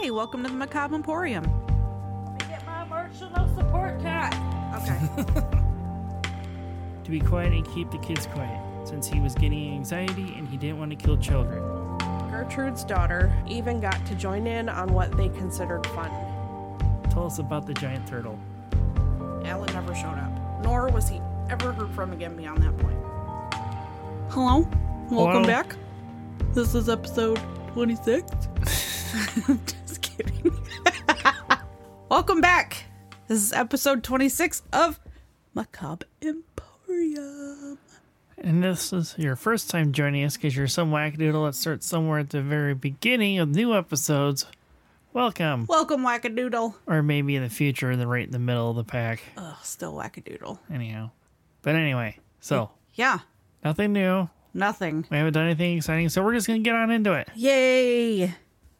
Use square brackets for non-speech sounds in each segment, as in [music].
Hi, welcome to the Macabre Emporium. Get my emotional support cat. Okay. [laughs] [laughs] to be quiet and keep the kids quiet, since he was getting anxiety and he didn't want to kill children. Gertrude's daughter even got to join in on what they considered fun. Tell us about the giant turtle. Alan never showed up, nor was he ever heard from again beyond that point. Hello, welcome Hello. back. This is episode 26. [laughs] Kidding. [laughs] welcome back. This is episode 26 of Macabre Emporium. And this is your first time joining us because you're some wackadoodle that starts somewhere at the very beginning of new episodes. Welcome. Welcome, Wackadoodle. Or maybe in the future, the right in the middle of the pack. Ugh, still Wackadoodle. Anyhow. But anyway, so Yeah, nothing new. nothing. We haven't done anything exciting, so we're just going to get on into it. Yay!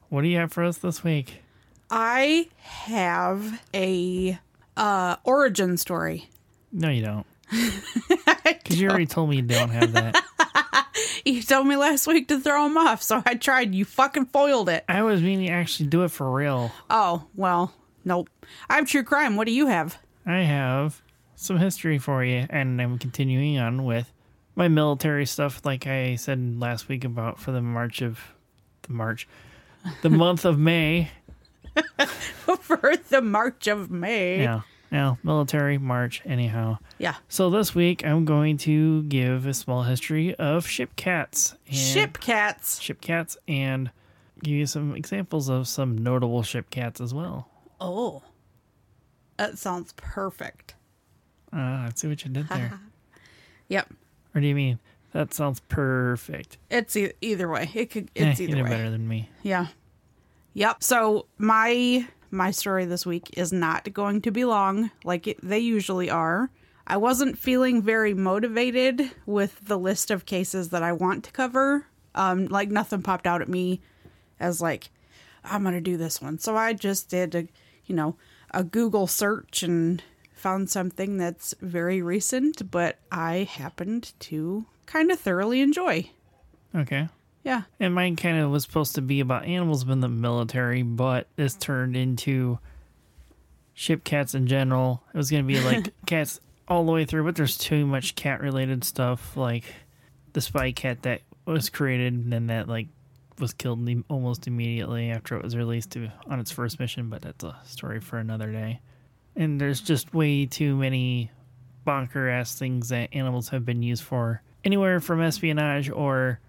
What do you have for us this week? I have a uh origin story. No, you don't. [laughs] Because you already told me you don't have that. [laughs] You told me last week to throw him off, so I tried. You fucking foiled it. I was meaning to actually do it for real. Oh, well, nope. I have true crime. What do you have? I have some history for you, and I'm continuing on with my military stuff, like I said last week about for the March of the March, the month of May. [laughs] For the March of May. Yeah, yeah, military March. Anyhow, Yeah. so this week I'm going to give a small history of ship cats, and Ship cats. ship cats, and give you some examples of some notable ship cats as well. Oh. That sounds perfect. Uh, let's see what you did there. [laughs] Yep. or do you mean that sounds perfect? It's e- either way. It could Eh, it's you either did way. better than me. Yeah. Yep. So my my story this week is not going to be long like it, they usually are. I wasn't feeling very motivated with the list of cases that I want to cover. Um like nothing popped out at me as like I'm going to do this one. So I just did a, you know, a Google search and found something that's very recent, but I happened to kind of thoroughly enjoy. Okay. Yeah. And mine kind of was supposed to be about animals in the military, but this turned into ship cats in general. It was going to be [laughs] like cats all the way through, but there's too much cat related stuff, like the spy cat that was created and then that like was killed almost immediately after it was released to on its first mission. But that's a story for another day. And there's just way too many bonker ass things that animals have been used for, anywhere from espionage or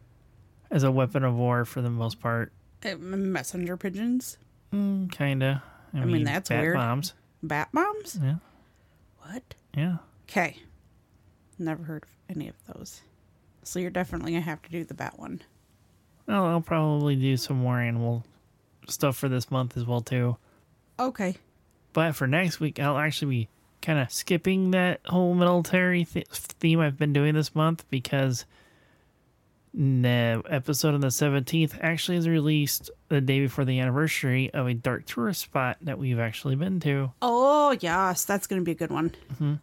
as a weapon of war for the most part. Uh, Messenger pigeons. Mm, kinda. I, mean, that's weird. bat weird. Bombs. Bat moms? Yeah, What? yeah. Okay. Never heard of any of those. So you're definitely gonna have to do the bat one. Well, I'll probably do some more animal stuff for this month as well too. Okay. But for next week, I'll actually be kind of skipping that whole military th- theme I've been doing this month because the episode on the 17th actually is released the day before the anniversary of a dark tourist spot that we've actually been to. Oh yes, that's gonna be a good one.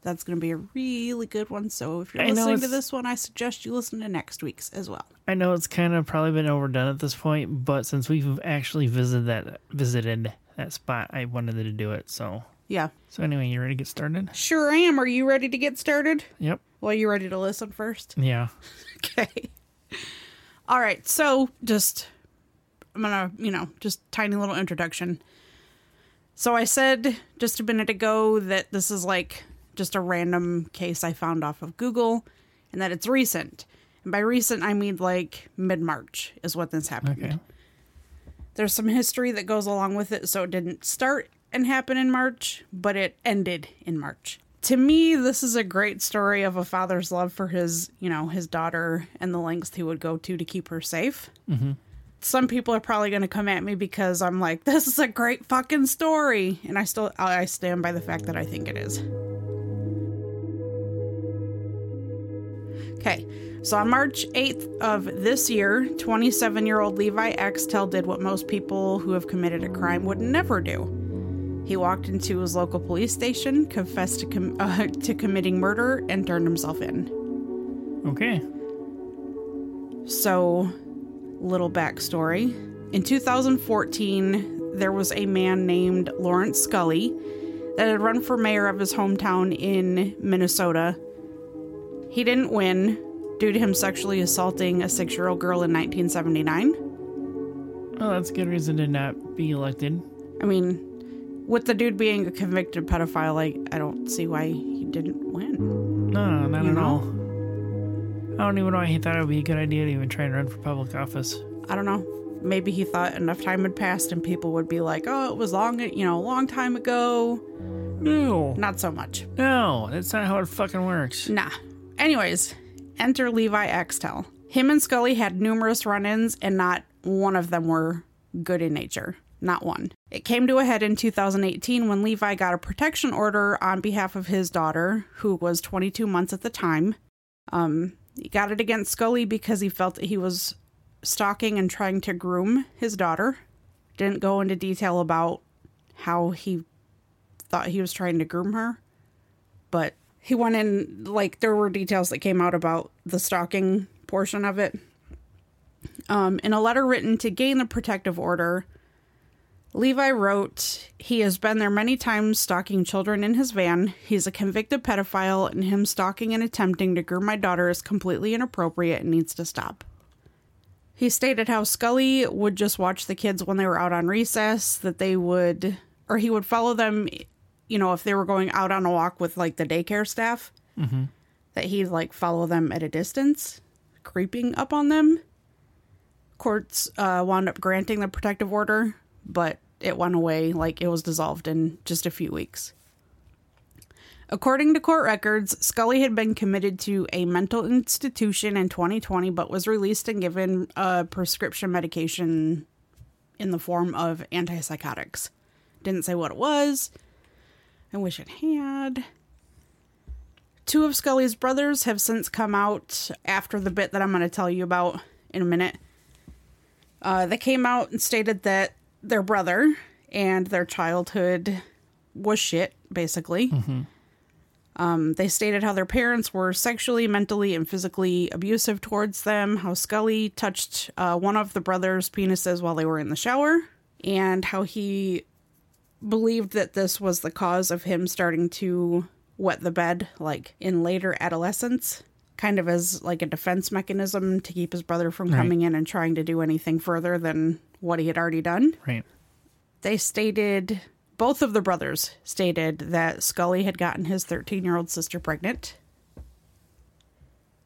That's gonna be a really good one. So if you're Mm-hmm. I listening to this one, I suggest you listen to next week's as well. I know it's kind of probably been overdone at this point, but since we've actually visited that visited that spot, I wanted to do it. So, Yeah. so anyway, you ready to get started? Sure am. Are you ready to get started? Yep. Well, you ready to listen first? [laughs] Yeah. Okay. All right. So just, I'm going to, you know, just tiny little introduction. So I said just a minute ago that this is like just a random case I found off of Google and that it's recent. And by recent, I mean like mid March is what this happened. Okay. There's some history that goes along with it. So it didn't start and happen in March, but it ended in March. To me, this is a great story of a father's love for his, you know, his daughter and the lengths he would go to to keep her safe. Mm-hmm. Some people are probably going to come at me because I'm like, [laughs] this is a great fucking story, and I still I stand by the fact that I think it is. Okay, so on March 8th of this year, 27 year old Levi Axtell did what most people who have committed a crime would never do. He walked into his local police station, confessed to, com- [laughs] uh, to committing murder, and turned himself in. Okay. So, little backstory. In 2014, there was a man named Lawrence Scully that had run for mayor of his hometown in Minnesota. He didn't win due to him sexually assaulting a six year old girl in 1979. Oh, that's a good reason to not be elected. I mean, with the dude being a convicted pedophile, like, I don't see why he didn't win. No, not You at know? all. I don't even know why he thought it would be a good idea to even try and run for public office. I don't know. Maybe he thought enough time had passed and people would be like, oh, it was long, you know, a long time ago. No, Not so much. no, that's not how it fucking works. Nah. Anyways, enter Levi Axtell. Him and Scully had numerous run ins, and not one of them were good in nature. Not one. It came to a head in 2018 when Levi got a protection order on behalf of his daughter, who was 22 months at the time. Um, he got it against Scully because he felt that he was stalking and trying to groom his daughter. Didn't go into detail about how he thought he was trying to groom her, but he went in like there were details that came out about the stalking portion of it. Um, in a letter written to gain the protective order, Levi wrote, He has been there many times stalking children in his van. He's a convicted pedophile, and him stalking and attempting to groom my daughter is completely inappropriate and needs to stop. He stated how Scully would just watch the kids when they were out on recess, that they would, or he would follow them, you know, if they were going out on a walk with like the daycare staff, that he'd like follow them at a distance, creeping up on them. Courts uh, wound up granting the protective order, but it went away, like it was dissolved in just a few weeks. According to court records, Scully had been committed to a mental institution in 2020, but was released and given a prescription medication in the form of antipsychotics. Didn't say what it was. I wish it had. Two of Scully's brothers have since come out after the bit that I'm going to tell you about in a minute. Uh, they came out and stated that their brother and their childhood was shit, basically. Um, they stated how their parents were sexually, mentally, and physically abusive towards them, how Scully touched uh, one of the brothers' penises while they were in the shower, and how he believed that this was the cause of him starting to wet the bed, like in later adolescence, kind of as like a defense mechanism to keep his brother from Right. coming in and trying to do anything further than what he had already done Right. they stated both of the brothers stated that Scully had gotten his 13 year old sister pregnant.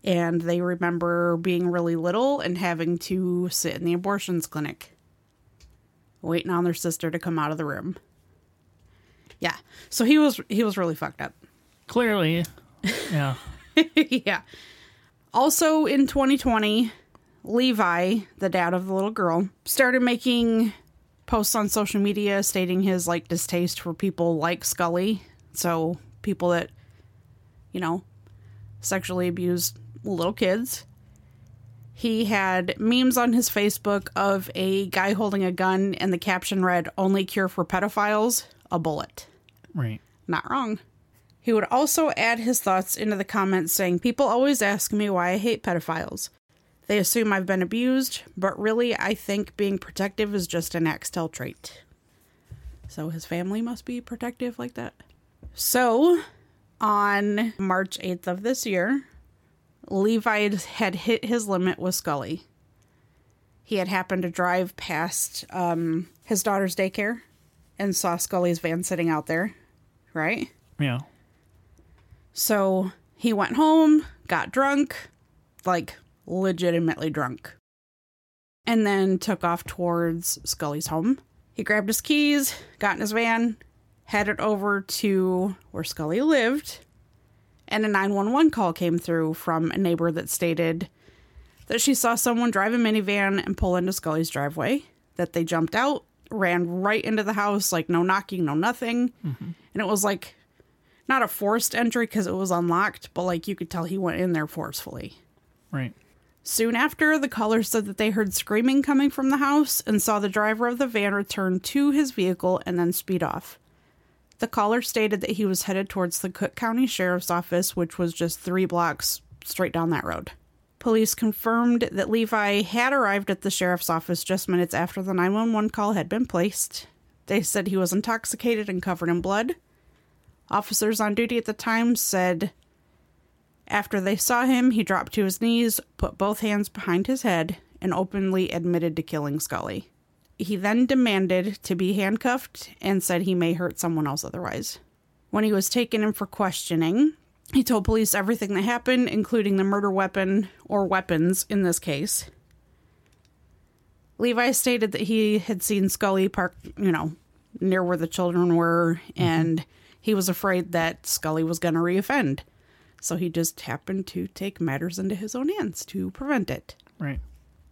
And they remember being really little and having to sit in the abortions clinic, waiting on their sister to come out of the room. Yeah. So he was he was really fucked up. Clearly. [laughs] Yeah. yeah. Also in 2020, Levi, the dad of the little girl, started making posts on social media stating his like distaste for people like Scully. So people that, you know, sexually abused little kids. He had memes on his Facebook of a guy holding a gun and the caption read, Only cure for pedophiles, a bullet. Right. Not wrong. He would also add his thoughts into the comments saying, People always ask me why I hate pedophiles. They assume I've been abused, but really, I think being protective is just an Axtell trait. So his family must be protective like that. So, on March 8th of this year, Levi had hit his limit with Scully. He had happened to drive past um, his daughter's daycare and saw Scully's van sitting out there, right? Yeah. So he went home, got drunk, like legitimately drunk, and then took off towards Scully's home. He grabbed his keys, got in his van, headed over to where Scully lived, and a 911 call came through from a neighbor that stated that she saw someone drive a minivan and pull into Scully's driveway, that they jumped out, ran right into the house, like no knocking, no nothing. Mm-hmm. And it was like not a forced entry because it was unlocked, but like you could tell he went in there forcefully. Right. Soon after, the caller said that they heard screaming coming from the house and saw the driver of the van return to his vehicle and then speed off. The caller stated that he was headed towards the Cook County Sheriff's Office, which was just three blocks straight down that road. Police confirmed that Levi had arrived at the sheriff's office just minutes after the 911 call had been placed. They said he was intoxicated and covered in blood. Officers on duty at the time said after they saw him, he dropped to his knees, put both hands behind his head, and openly admitted to killing Scully. He then demanded to be handcuffed and said he may hurt someone else otherwise. When he was taken in for questioning, he told police everything that happened, including the murder weapon or weapons in this case. Levi stated that he had seen Scully park, you know, near where the children were, mm-hmm. and he was afraid that Scully was going to reoffend. So he just happened to take matters into his own hands to prevent it. Right.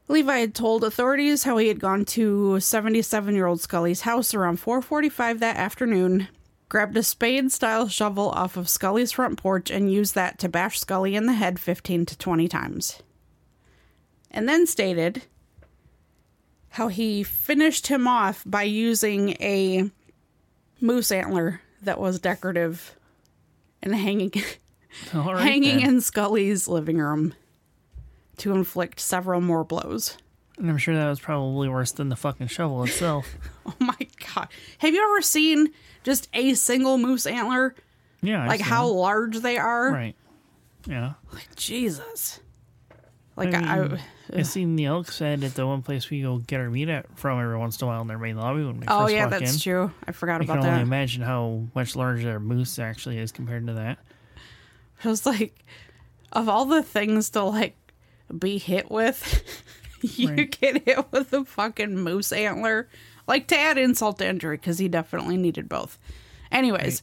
Levi had told authorities how he had gone to 77-year-old Scully's house around 4:45 that afternoon, grabbed a spade-style shovel off of Scully's front porch and used that to bash Scully in the head 15 to 20 times. And then stated how he finished him off by using a moose antler that was decorative and hanging [laughs] [laughs] right. hanging then. in Scully's living room to inflict several more blows. And I'm sure that was probably worse than the fucking shovel itself. [laughs] Oh my god. Have you ever seen just a single moose antler? Yeah. I've Like how large they are? Right. Yeah. Like Jesus. Like I I, mean, I seen the elk said at the one place we go get our meat at from every once in a while in their main lobby when we Oh first yeah, walk that's in. true. I forgot I can about only imagine how much larger a moose actually is compared to that. [laughs] I was like of all the things to like be hit with, [laughs] you Right. get hit with a fucking moose antler. Like to add insult to injury, because he definitely needed both. Anyways,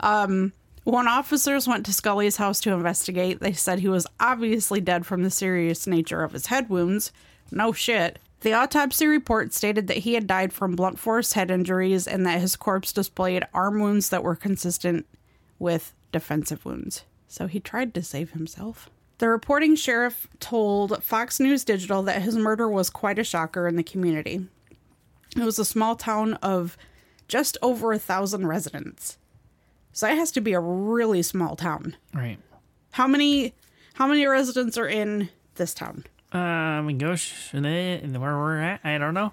um, when officers went to Scully's house to investigate, they said he was obviously dead from the serious nature of his head wounds. No shit. The autopsy report stated that he had died from blunt force head injuries and that his corpse displayed arm wounds that were consistent with defensive wounds. So he tried to save himself. The reporting sheriff told Fox News Digital that his murder was quite a shocker in the community. It was a small town of just over a thousand residents. So that has to be a really small town. Right. How many how many residents are in this town? Um, gosh, and then- and where we're at, I don't know.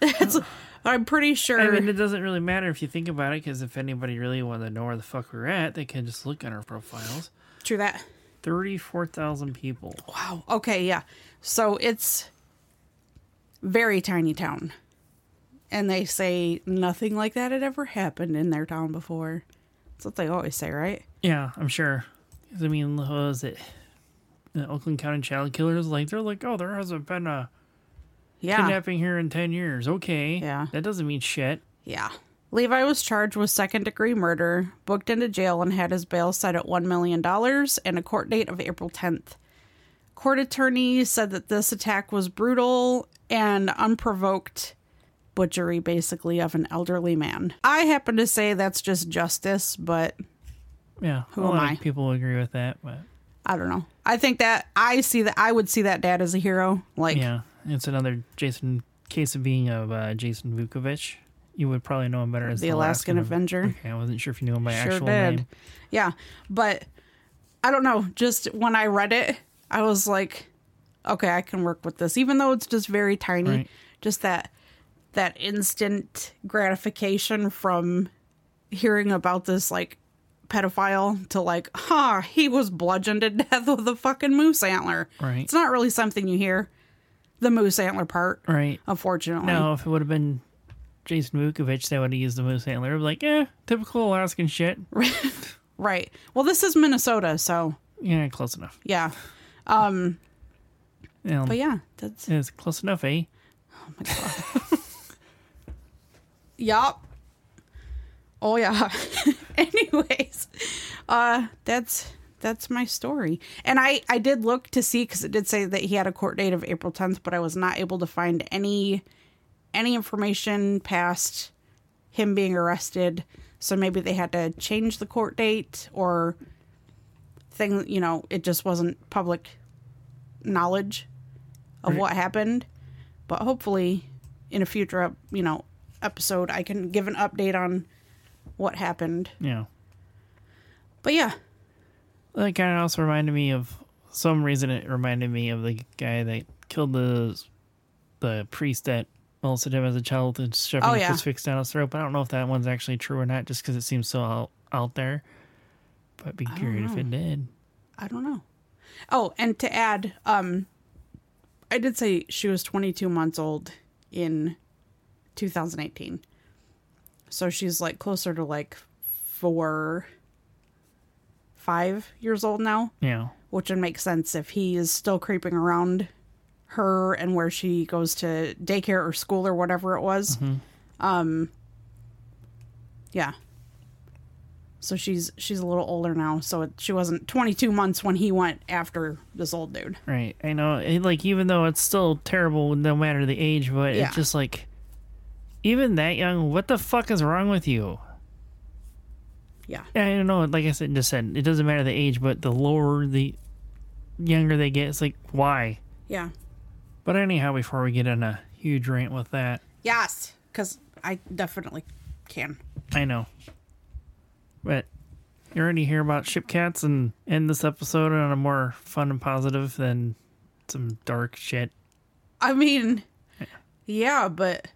[laughs] I'm pretty sure I mean, it doesn't really matter if you think about it, because if anybody really wanted to know where the fuck we're at, they can just look at our profiles. true that. Thirty-four thousand people. Wow. Okay, yeah. So it's very tiny town. And they say nothing like that had ever happened in their town before. That's what they always say, right? Yeah, I'm sure. I mean, what was it? The Oakland County child killers, like they're like, oh, there hasn't been a Yeah. kidnapping here in ten years. Okay, Yeah. that doesn't mean shit. Yeah. Levi was charged with second degree murder, booked into jail, and had his bail set at $1 million and a court date of April 10th. Court attorney said that this attack was brutal and unprovoked butchery, basically, of an elderly man. I happen to say that's just justice, but Yeah, Who a am I? of people agree with that, but I don't know. I think that I see that I would see that dad as a hero. Like, yeah, it's another Jason case of being of uh, Jason Vukovich. You would probably know him better as The Alaskan Avenger. Okay, I wasn't sure if you knew him by sure actual did. name. Yeah, but I don't know. Just when I read it, I was like, okay, I can work with this, even though it's just very tiny. Right. Just that that instant gratification from hearing about this like pedophile to like, huh, he was bludgeoned to death with a fucking moose antler. Right. It's not really something you hear. The moose antler part, Right. unfortunately. No, if it would have been Jason Vukovich, they would have used the moose antler. Like, yeah, typical Alaskan shit. [laughs] Right. Well, this is Minnesota, so Yeah, close enough. yeah. You know, But yeah, that's It's close enough, eh? Oh my God. [laughs] yup. Oh yeah. [laughs] Anyways, uh that's that's my story. And I I did look to see cuz it did say that he had a court date of April 10th, but I was not able to find any any information past him being arrested. So maybe they had to change the court date or thing, you know, it just wasn't public knowledge of Right. what happened. But hopefully in a future, you know, episode I can give an update on what happened. Yeah. But yeah, That kind of also reminded me of some reason. It reminded me of the guy that killed the the priest that molested him as a child and shoving Oh, yeah. crucifix down his throat. But I don't know if that one's actually true or not, just because it seems so out, out there. But be curious if it did. I don't know. Oh, and to add, um, I did say she was 22 months old in 2018. So she's like closer to like four, five years old now, Yeah. which would make sense if he is still creeping around her and where she goes to daycare or school or whatever it was. Um, yeah. So she's she's a little older now, so it, she wasn't 22 months when he went after this old dude. Right. I know. Like, even though it's still terrible no matter the age, but Yeah. it's just like, even that young, what the fuck is wrong with you? Yeah. I don't know. Like I said, just said, it doesn't matter the age, but the lower, the younger they get, it's like, why? Yeah. But anyhow, before we get on a huge rant with that, Yes, cuz I definitely can. I know. But you already hear about ship cats and end this episode on a more fun and positive than some dark shit. I mean, yeah, but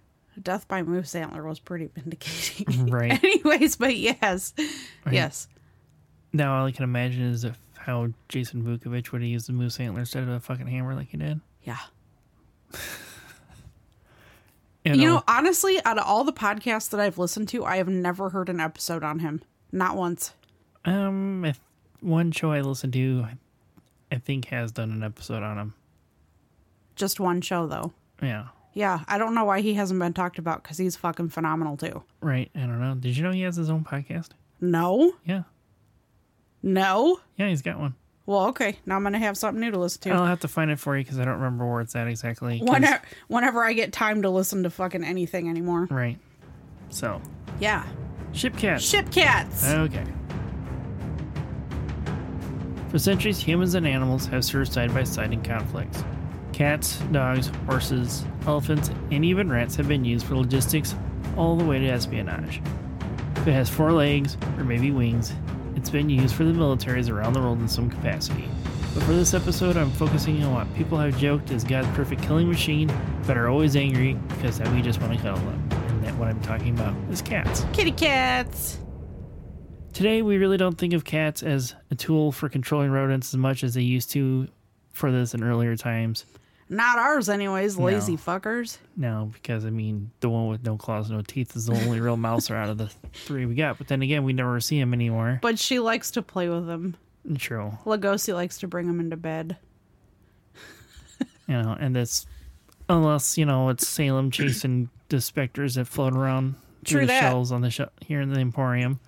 death by moose antler was pretty vindicating. [laughs] Right. [laughs] Anyways, but yes. Yes. Now all I can imagine is if how Jason Vukovich would have used the moose antler instead of a fucking hammer like he did. Yeah. [laughs] You You know, know, honestly, out of all the podcasts that I've listened to, I have never heard an episode on him. Not once. um, if one show I listened to, I think has done an episode on him. Just one show though. Yeah. Yeah, I don't know why he hasn't been talked about because he's fucking phenomenal too. Right. I don't know. Did you know he has his own podcast? No, Yeah. no. Yeah, he's got one. Well, okay. Now I'm gonna have something new to listen to. I'll have to find it for you because I don't remember where it's at exactly. 'cause- whenever, whenever I get time to listen to fucking anything anymore. Right. So, Yeah. ship cats. Ship cats. Okay. For centuries, humans and animals have served side by side in conflicts. Cats, dogs, horses, elephants, and even rats have been used for logistics all the way to espionage. If it has four legs, or maybe wings, it's been used for the militaries around the world in some capacity. But for this episode, I'm focusing on what people have joked is God's perfect killing machine, but are always angry because that we just want to cuddle them. And that what I'm talking about is cats. Kitty cats. Today, we really don't think of cats as a tool for controlling rodents as much as they used to for this in earlier times. Not ours, anyways. Lazy No. fuckers. No, because I mean, the one with no claws, no teeth is the only real [laughs] mouser out of the three we got. But then again, we never see him anymore. But she likes to play with them. True, Lugosi likes to bring him into bed. you know, and this, unless you know, it's Salem [clears throat] chasing the specters that float around through the that. shells on the sh- here in the Emporium.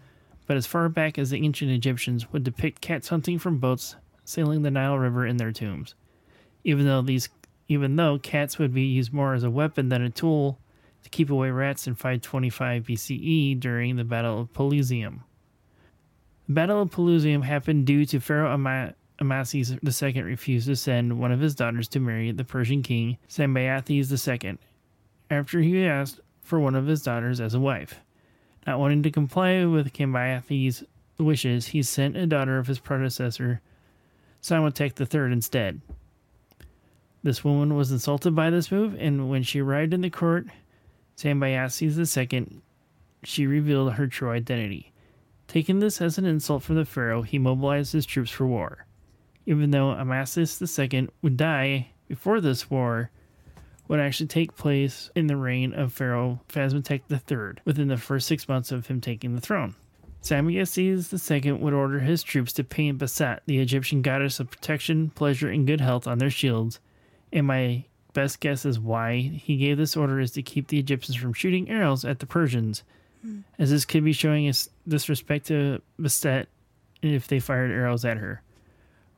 But as far back as the ancient Egyptians would depict cats hunting from boats sailing the Nile River in their tombs. Even though these even though cats would be used more as a weapon than a tool to keep away rats in 525 BCE during the Battle of Pelusium. The Battle of Pelusium happened due to Pharaoh Ama- Amasis II refused to send one of his daughters to marry the Persian king Sambayathis II after he asked for one of his daughters as a wife. Not wanting to comply with Cambyses' wishes, he sent a daughter of his predecessor, Samotek III, instead. This woman was insulted by this move, and when she arrived in the court, Sambiases II, she revealed her true identity. Taking this as an insult from the pharaoh, he mobilized his troops for war. Even though Amasis II would die before this war, would actually take place in the reign of Pharaoh Psamtik III, within the first six months of him taking the throne. Samyases II would order his troops to paint Bastet, the Egyptian goddess of protection, pleasure, and good health, on their shields, and my best guess is why he gave this order is to keep the Egyptians from shooting arrows at the Persians, hmm. as this could be showing us disrespect to Bastet if they fired arrows at her.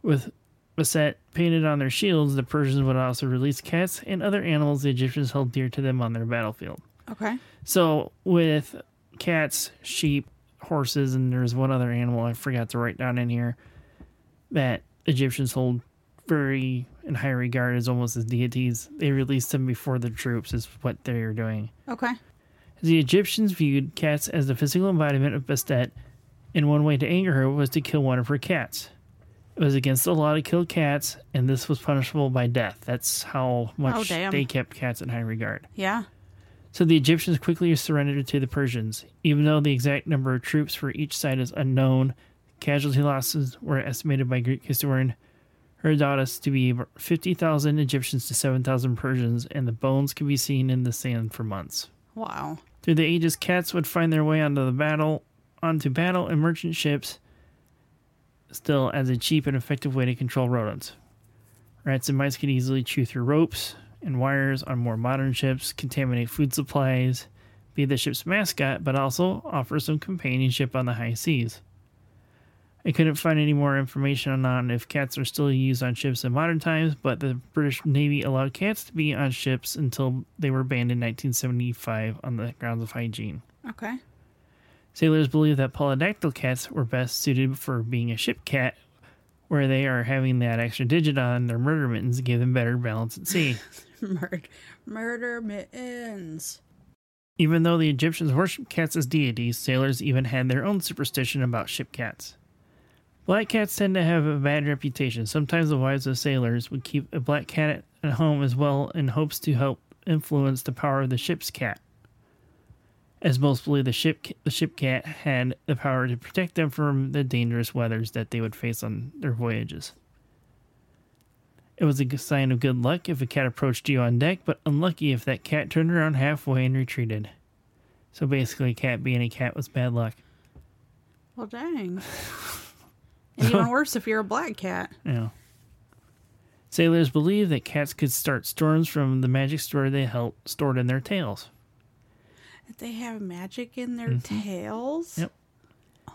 With Bastet painted on their shields, the Persians would also release cats and other animals the Egyptians held dear to them on their battlefield. Okay. So with cats, sheep, horses, and there's one other animal I forgot to write down in here that Egyptians hold very in high regard as almost as deities. They released them before the troops is what they are doing. Okay. The Egyptians viewed cats as the physical embodiment of Bastet, and one way to anger her was to kill one of her cats. It was against the law to kill cats, and this was punishable by death. That's how much Oh, they kept cats in high regard. Yeah. So the Egyptians quickly surrendered to the Persians. Even though the exact number of troops for each side is unknown, casualty losses were estimated by Greek historian Herodotus to be 50,000 Egyptians to 7,000 Persians, and the bones could be seen in the sand for months. Wow. Through the ages, cats would find their way onto the battle, onto battle and merchant ships, still as a cheap and effective way to control rodents. Rats and mice could easily chew through ropes and wires on more modern ships, contaminate food supplies, be the ship's mascot, but also offer some companionship on the high seas. I couldn't find any more information on if cats are still used on ships in modern times, but the British Navy allowed cats to be on ships until they were banned in 1975 on the grounds of hygiene. Okay. Sailors believe that polydactyl cats were best suited for being a ship cat, where they are having that extra digit on their murder mittens to give them better balance at sea. [laughs] Murder, murder mittens. even though the Egyptians worshipped cats as deities, sailors even had their own superstition about ship cats. Black cats tend to have a bad reputation. Sometimes the wives of sailors would keep a black cat at home as well in hopes to help influence the power of the ship's cat. As most believe the ship the ship cat had the power to protect them from the dangerous weathers that they would face on their voyages. It was a sign of good luck if a cat approached you on deck, but unlucky if that cat turned around halfway and retreated. So basically, a cat being a cat was bad luck. Well, dang. [laughs] And even [laughs] worse if you're a black cat. Yeah. Sailors believe that cats could start storms from the magic story they held stored in their tails. They have magic in their mm-hmm. tails. Yep.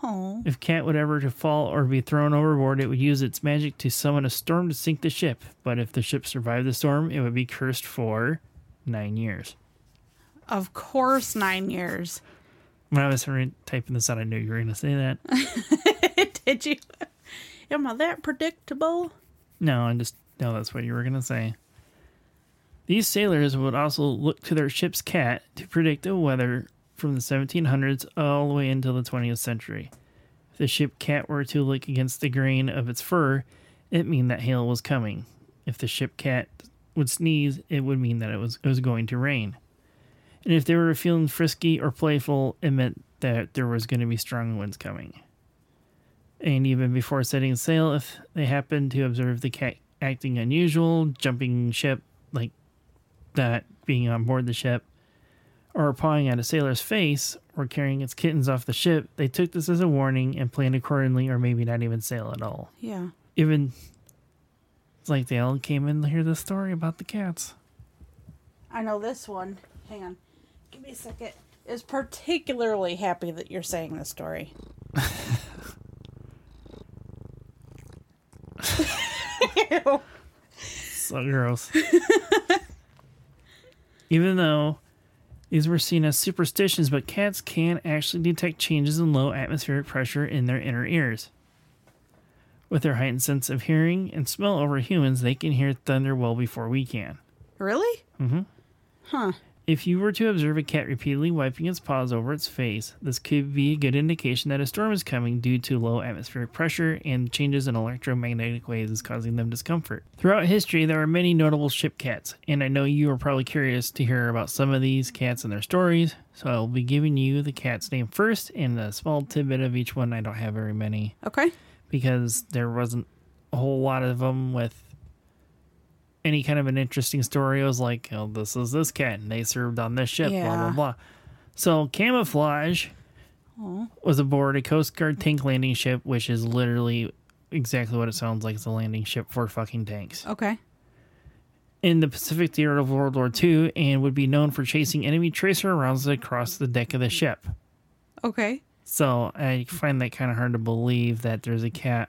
Oh. If cat would ever to fall or be thrown overboard, it would use its magic to summon a storm to sink the ship. But if the ship survived the storm, it would be cursed for nine years. Of course, nine years. When I was typing this out, I knew you were going to say that. [laughs] Did you? Am I that predictable? No, I just know that's what you were going to say. These sailors would also look to their ship's cat to predict the weather from the 1700s all the way into the 20th century. If the ship cat were to look against the grain of its fur, it mean that hail was coming. If the ship cat would sneeze, it would mean that it was, it was going to rain. And if they were feeling frisky or playful, it meant that there was going to be strong winds coming. And even before setting sail, if they happened to observe the cat acting unusual, jumping ship like that, being on board the ship, or pawing at a sailor's face, or carrying its kittens off the ship, they took this as a warning and planned accordingly, or maybe not even sail at all. Yeah. Even it's like they all came in to hear the story about the cats. I know this one. Hang on. Give me a second. Is particularly happy that you're saying this story. [laughs] So gross. Even though these were seen as superstitions, but cats can actually detect changes in low atmospheric pressure in their inner ears. With their heightened sense of hearing and smell over humans, they can hear thunder well before we can. Really? Mm-hmm. If you were to observe a cat repeatedly wiping its paws over its face, this could be a good indication that a storm is coming due to low atmospheric pressure and changes in electromagnetic waves causing them discomfort. Throughout history, there are many notable ship cats, and I know you are probably curious to hear about some of these cats and their stories, so I'll be giving you the cat's name first and a small tidbit of each one. I don't have very many Okay. because there wasn't a whole lot of them with any kind of an interesting story. It was like, oh, this is this cat, and they served on this ship, blah, blah, blah. So, Camouflage was aboard a Coast Guard tank landing ship, which is literally exactly what it sounds like. It's a landing ship for fucking tanks. Okay. In the Pacific theater of World War II, and would be known for chasing enemy tracer rounds across the deck of the ship. Okay. So I find that kind of hard to believe that there's a cat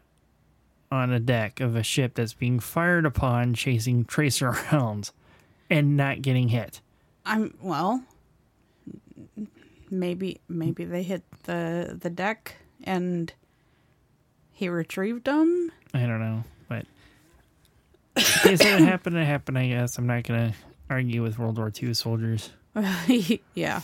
on a deck of a ship that's being fired upon chasing tracer [laughs] rounds and not getting hit. I'm well. Maybe maybe they hit the the deck and he retrieved them. I don't know, but they said it [coughs] happened, it happened. I guess I'm not gonna argue with World War II soldiers. [laughs] yeah.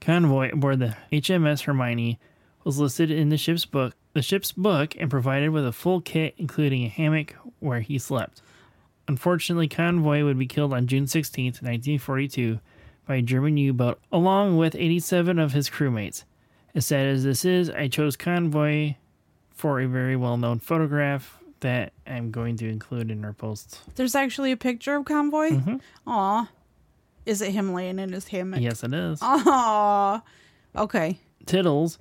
Convoy aboard the HMS Hermione was listed in the ship's book, the ship's book, and provided with a full kit, including a hammock where he slept. Unfortunately, Convoy would be killed on June 16th, 1942, by a German U boat along with 87 of his crewmates. As sad as this is, I chose Convoy for a very well known photograph that I'm going to include in our post. There's actually a picture of Convoy? Mm-hmm. Aw. Is it him laying in his hammock? Yes, it is. Aw. Okay. Tiddles,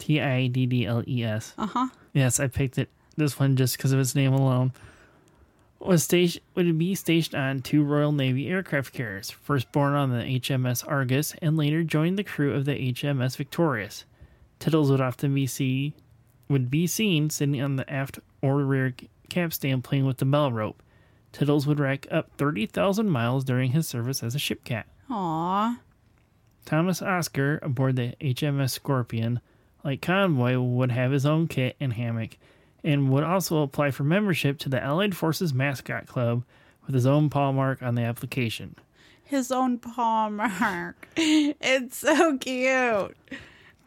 T I D D L E S. Uh huh. Yes, I picked it. This one just because of its name alone. Was station would be stationed on two Royal Navy aircraft carriers. First born on the HMS Argus, and later joined the crew of the HMS Victorious. Tiddles would often be see would be seen sitting on the aft or rear capstan playing with the bell rope. Tiddles would rack up thirty thousand miles during his service as a ship cat. Aw. Thomas Oscar aboard the HMS Scorpion, like Convoy, would have his own kit and hammock, and would also apply for membership to the Allied Forces Mascot Club with his own paw mark on the application. His own paw mark. [laughs] It's so cute.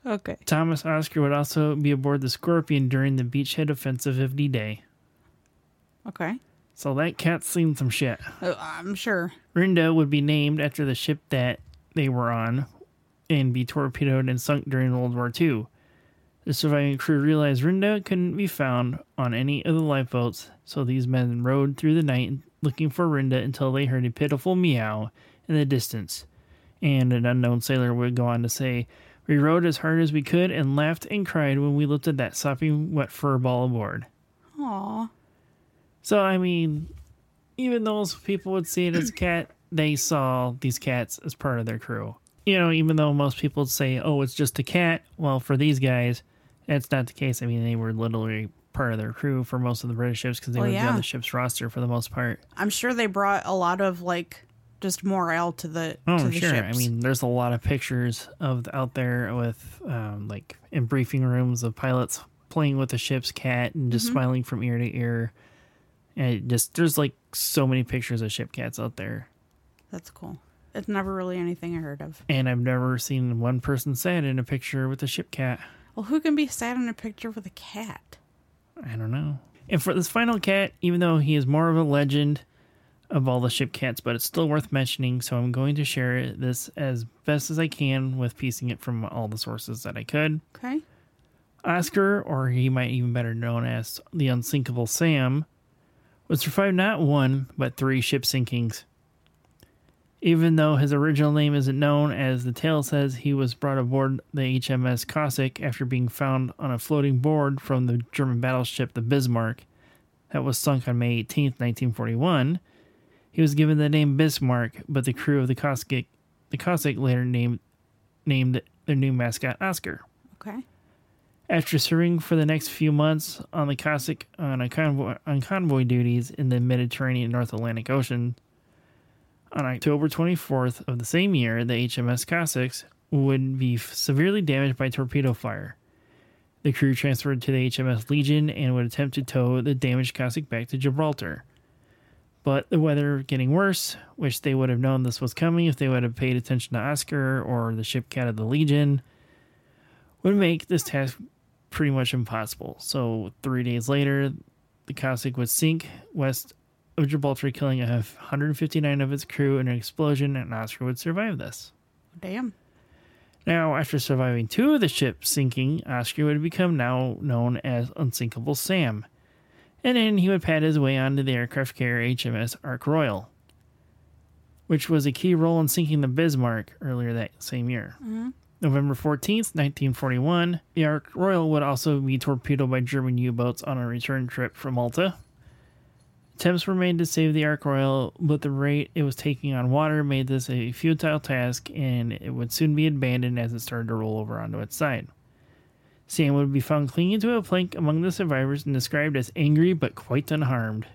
Okay. Thomas Oscar would also be aboard the Scorpion during the Beachhead Offensive of D Day. Okay. So that cat's seen some shit. Uh, I'm sure. Rinda would be named after the ship that they were on and be torpedoed and sunk during World War II. The surviving crew realized Rinda couldn't be found on any of the lifeboats, so these men rowed through the night looking for Rinda until they heard a pitiful meow in the distance. And an unknown sailor would go on to say, We rowed as hard as we could and laughed and cried when we lifted that sopping wet fur ball aboard. Aw. So, I mean, even those people would see it as a cat, they saw these cats as part of their crew. You know, even though most people would say, oh, it's just a cat, well, for these guys, that's not the case. I mean, they were literally part of their crew for most of the British ships because they Well, would be on the ship's roster for the most part. I'm sure they brought a lot of like just morale to the Oh, to the sure. ships. I mean, there's a lot of pictures of out there with, um, like, in briefing rooms of pilots playing with the ship's cat and just smiling from ear to ear. And just there's like so many pictures of ship cats out there. that's cool. It's never really anything I heard of. And I've never seen one person sad in a picture with a ship cat. Well, who can be sad in a picture with a cat? I don't know. And for this final cat, even though he is more of a legend of all the ship cats, but it's still worth mentioning, so I'm going to share this as best as I can with piecing it from all the sources that I could. Okay. Oscar, or he might even better known as the unsinkable Sam, was survived not one, but three ship sinkings. Even though his original name isn't known, as the tale says, he was brought aboard the HMS Cossack after being found on a floating board from the German battleship the Bismarck that was sunk on May 18, 1941. He was given the name Bismarck, but the crew of the Cossack, the Cossack later named named their new mascot Oscar. Okay. After serving for the next few months on the Cossack on a convoy on convoy duties in the Mediterranean North Atlantic Ocean, on October 24th of the same year, the HMS Cossacks would be severely damaged by torpedo fire. The crew transferred to the HMS Legion and would attempt to tow the damaged Cossack back to Gibraltar. But the weather getting worse, which they would have known this was coming if they would have paid attention to Oscar or the ship cat of the Legion, would make this task pretty much impossible. So three days later, the Cossack would sink west of Gibraltar, killing 159 of its crew in an explosion, and Oscar would survive this. Damn. Now, after surviving two of the ships sinking, Oscar would become now known as Unsinkable Sam, and then he would pad his way onto the aircraft carrier HMS Ark Royal, which was a key role in sinking the Bismarck earlier that same year. Mm-hmm. November 14th, 1941, the Ark Royal would also be torpedoed by German U boats on a return trip from Malta. Attempts were made to save the Ark Royal, but the rate it was taking on water made this a futile task, and it would soon be abandoned as it started to roll over onto its side. Sam would be found clinging to a plank among the survivors and described as angry but quite unharmed.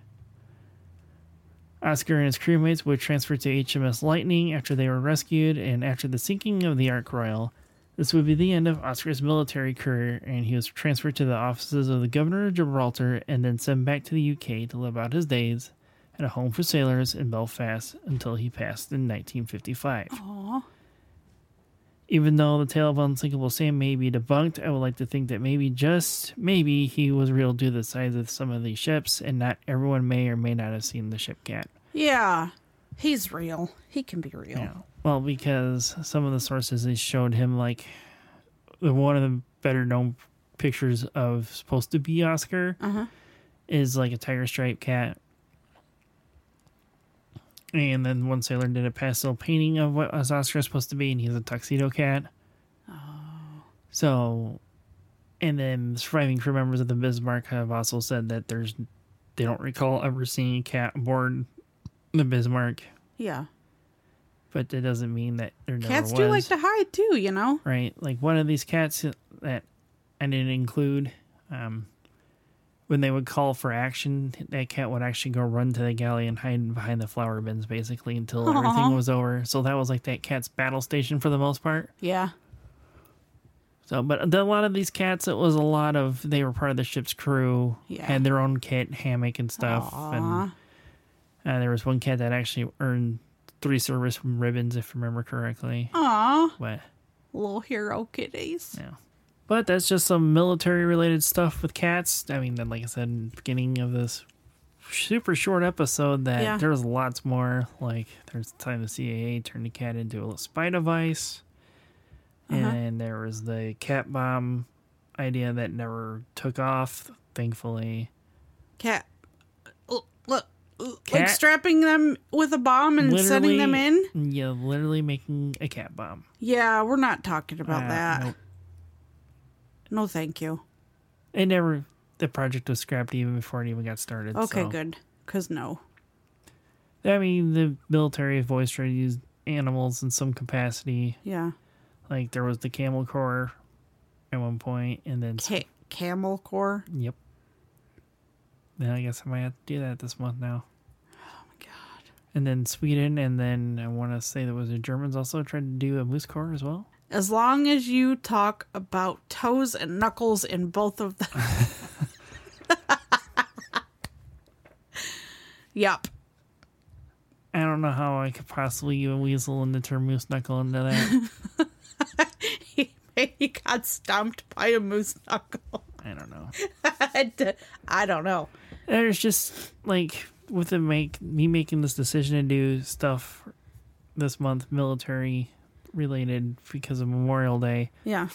Oscar and his crewmates would transfer to HMS Lightning after they were rescued, and after the sinking of the Ark Royal, this would be the end of Oscar's military career, and he was transferred to the offices of the governor of Gibraltar and then sent back to the UK to live out his days at a home for sailors in Belfast until he passed in 1955. Aw. Even though the tale of Unsinkable Sam may be debunked, I would like to think that maybe, just maybe, he was real due to the size of some of these ships, and not everyone may or may not have seen the ship cat. Yeah. He's real. He can be real. Yeah. Well, because some of the sources they showed him like the one of the better known pictures of supposed to be Oscar Uh-huh. is like a tiger stripe cat. And then one sailor did a pastel painting of what was Oscar supposed to be, and he's a tuxedo cat. Oh. So, and then surviving crew members of the Bismarck have also said that there's, they don't recall ever seeing a cat aboard the Bismarck, Yeah. But that doesn't mean that there never Cats was. do like to hide too, you know? right? Like one of these cats that I didn't include, um, when they would call for action, that cat would actually go run to the galley and hide behind the flour bins, basically, until Aw. everything was over. So that was like that cat's battle station for the most part. Yeah. So, but the, a lot of these cats, it was a lot of they were part of the ship's crew, Yeah. had their own kit, hammock, and stuff. Aw. And uh, there was one cat that actually earned three service ribbons, if I remember correctly. Aw. But Little hero kitties. Yeah. But that's just some military related stuff with cats. I mean, then, like I said, in the beginning of this super short episode, that Yeah. there's lots more. Like, there's the time the CIA turned the cat into a little spy device. Uh-huh. And there was the cat bomb idea that never took off, thankfully. Cat. Look, like strapping them with a bomb and setting them in. Yeah, literally making a cat bomb. Yeah, we're not talking about Uh, that. nope. No, thank you. It never, the project was scrapped even before it even got started. Okay, so. good. Cause no. I mean, the military has always tried to use animals in some capacity. Yeah. Like there was the camel corps at one point, and then Ca- camel Corps. yep. Then I guess I might have to do that this month now. Oh my god. And then Sweden, and then I want to say there was the Germans also tried to do a moose corps as well. As long as you talk about toes and knuckles in both of them. [laughs] yep. I don't know how I could possibly even weasel in the term moose knuckle into that. [laughs] He, he got stomped by a moose knuckle. I don't know. [laughs] I don't know. There's just like with the make me making this decision to do stuff this month, military related because of Memorial Day. Yeah.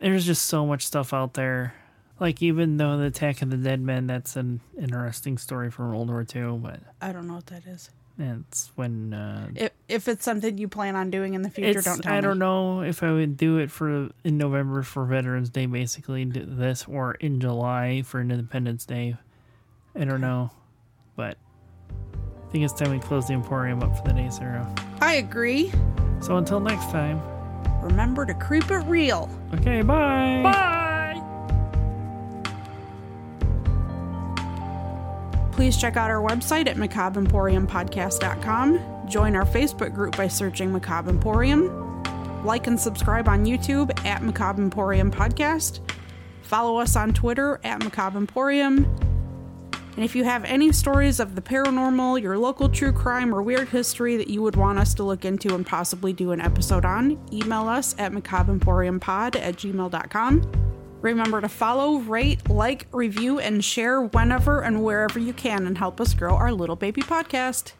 there's just so much stuff out there. Like even though the Attack of the Dead Men, that's an interesting story from World War II, but I don't know what that is. it's when uh, If, if it's something you plan on doing in the future, don't tell I me. don't know if I would do it for in November for Veterans Day, basically this, or in July for Independence Day. I don't know, but I think it's time we close the Emporium up for the day, Sarah. I agree. So until next time. Remember to creep it real. Okay, bye. Bye. Please check out our website at macabreemporiumpodcast.com. Join our Facebook group by searching Macabre Emporium. Like and subscribe on YouTube at Macabre Emporium Podcast. Follow us on Twitter at Macabre Emporium. And if you have any stories of the paranormal, your local true crime, or weird history that you would want us to look into and possibly do an episode on, email us at macabreemporiumpod at gmail.com. Remember to follow, rate, like, review, and share whenever and wherever you can and help us grow our little baby podcast.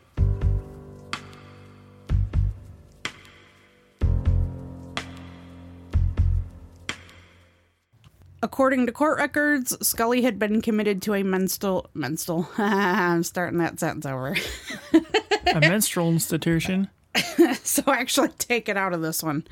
According to court records, Scully had been committed to a menstrual menstrual. [laughs] I'm starting that sentence over. A menstrual institution. [laughs] so actually take it out of this one.